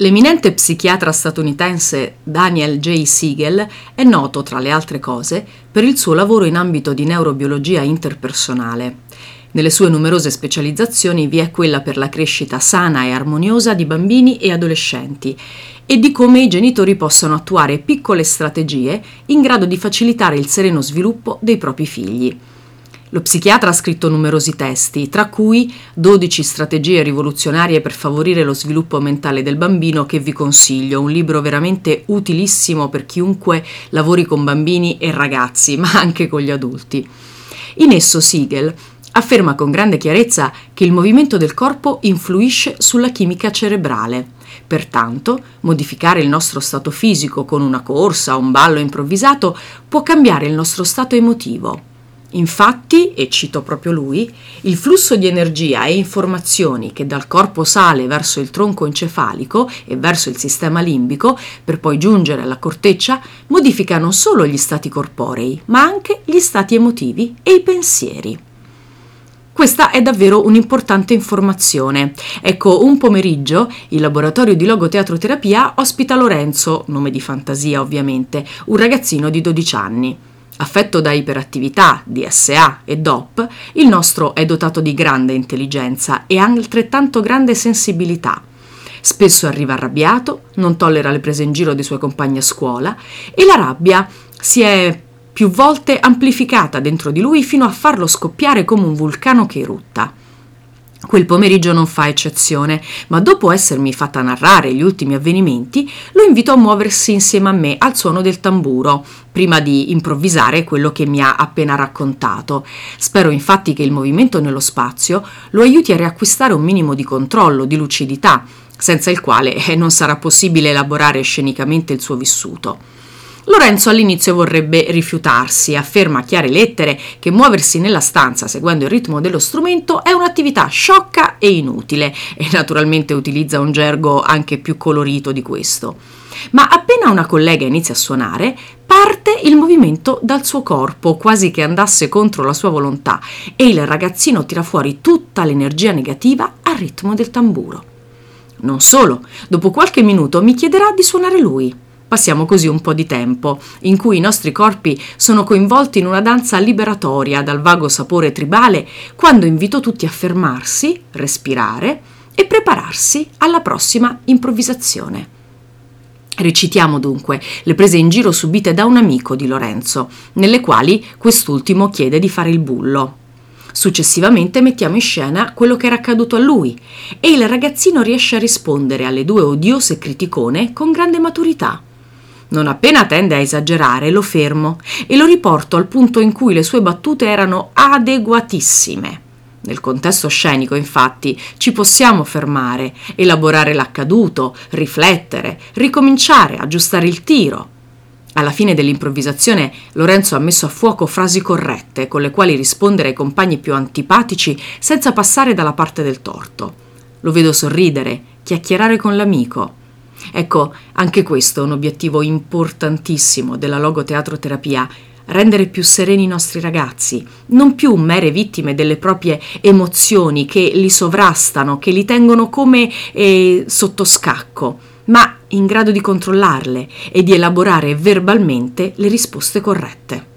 L'eminente psichiatra statunitense Daniel J. Siegel è noto, tra le altre cose, per il suo lavoro in ambito di neurobiologia interpersonale. Nelle sue numerose specializzazioni vi è quella per la crescita sana e armoniosa di bambini e adolescenti e di come i genitori possano attuare piccole strategie in grado di facilitare il sereno sviluppo dei propri figli. Lo psichiatra ha scritto numerosi testi, tra cui 12 strategie rivoluzionarie per favorire lo sviluppo mentale del bambino che vi consiglio, un libro veramente utilissimo per chiunque lavori con bambini e ragazzi, ma anche con gli adulti. In esso Siegel afferma con grande chiarezza che il movimento del corpo influisce sulla chimica cerebrale. Pertanto, modificare il nostro stato fisico con una corsa o un ballo improvvisato può cambiare il nostro stato emotivo. Infatti, e cito proprio lui, il flusso di energia e informazioni che dal corpo sale verso il tronco encefalico e verso il sistema limbico per poi giungere alla corteccia modifica non solo gli stati corporei, ma anche gli stati emotivi e i pensieri. Questa è davvero un'importante informazione. Ecco, un pomeriggio il laboratorio di logoteatroterapia ospita Lorenzo, nome di fantasia ovviamente, un ragazzino di 12 anni. Affetto da iperattività, DSA e DOP, il nostro è dotato di grande intelligenza e altrettanto grande sensibilità. Spesso arriva arrabbiato, non tollera le prese in giro dei suoi compagni a scuola e la rabbia si è più volte amplificata dentro di lui fino a farlo scoppiare come un vulcano che erutta. Quel pomeriggio non fa eccezione, ma dopo essermi fatta narrare gli ultimi avvenimenti, lo invito a muoversi insieme a me al suono del tamburo, prima di improvvisare quello che mi ha appena raccontato. Spero infatti che il movimento nello spazio lo aiuti a riacquistare un minimo di controllo, di lucidità, senza il quale eh, non sarà possibile elaborare scenicamente il suo vissuto. Lorenzo all'inizio vorrebbe rifiutarsi, afferma a chiare lettere che muoversi nella stanza seguendo il ritmo dello strumento è un'attività sciocca e inutile e naturalmente utilizza un gergo anche più colorito di questo. Ma appena una collega inizia a suonare, parte il movimento dal suo corpo, quasi che andasse contro la sua volontà, e il ragazzino tira fuori tutta l'energia negativa al ritmo del tamburo. Non solo, dopo qualche minuto mi chiederà di suonare lui. Passiamo così un po' di tempo, in cui i nostri corpi sono coinvolti in una danza liberatoria dal vago sapore tribale, quando invito tutti a fermarsi, respirare e prepararsi alla prossima improvvisazione. Recitiamo dunque le prese in giro subite da un amico di Lorenzo, nelle quali quest'ultimo chiede di fare il bullo. Successivamente mettiamo in scena quello che era accaduto a lui e il ragazzino riesce a rispondere alle due odiose criticone con grande maturità. Non appena tende a esagerare, lo fermo e lo riporto al punto in cui le sue battute erano adeguatissime. Nel contesto scenico, infatti, ci possiamo fermare, elaborare l'accaduto, riflettere, ricominciare, aggiustare il tiro. Alla fine dell'improvvisazione Lorenzo ha messo a fuoco frasi corrette con le quali rispondere ai compagni più antipatici senza passare dalla parte del torto. Lo vedo sorridere, chiacchierare con l'amico. Ecco, anche questo è un obiettivo importantissimo della logoteatroterapia, rendere più sereni i nostri ragazzi, non più mere vittime delle proprie emozioni che li sovrastano, che li tengono come eh, sotto scacco, ma in grado di controllarle e di elaborare verbalmente le risposte corrette.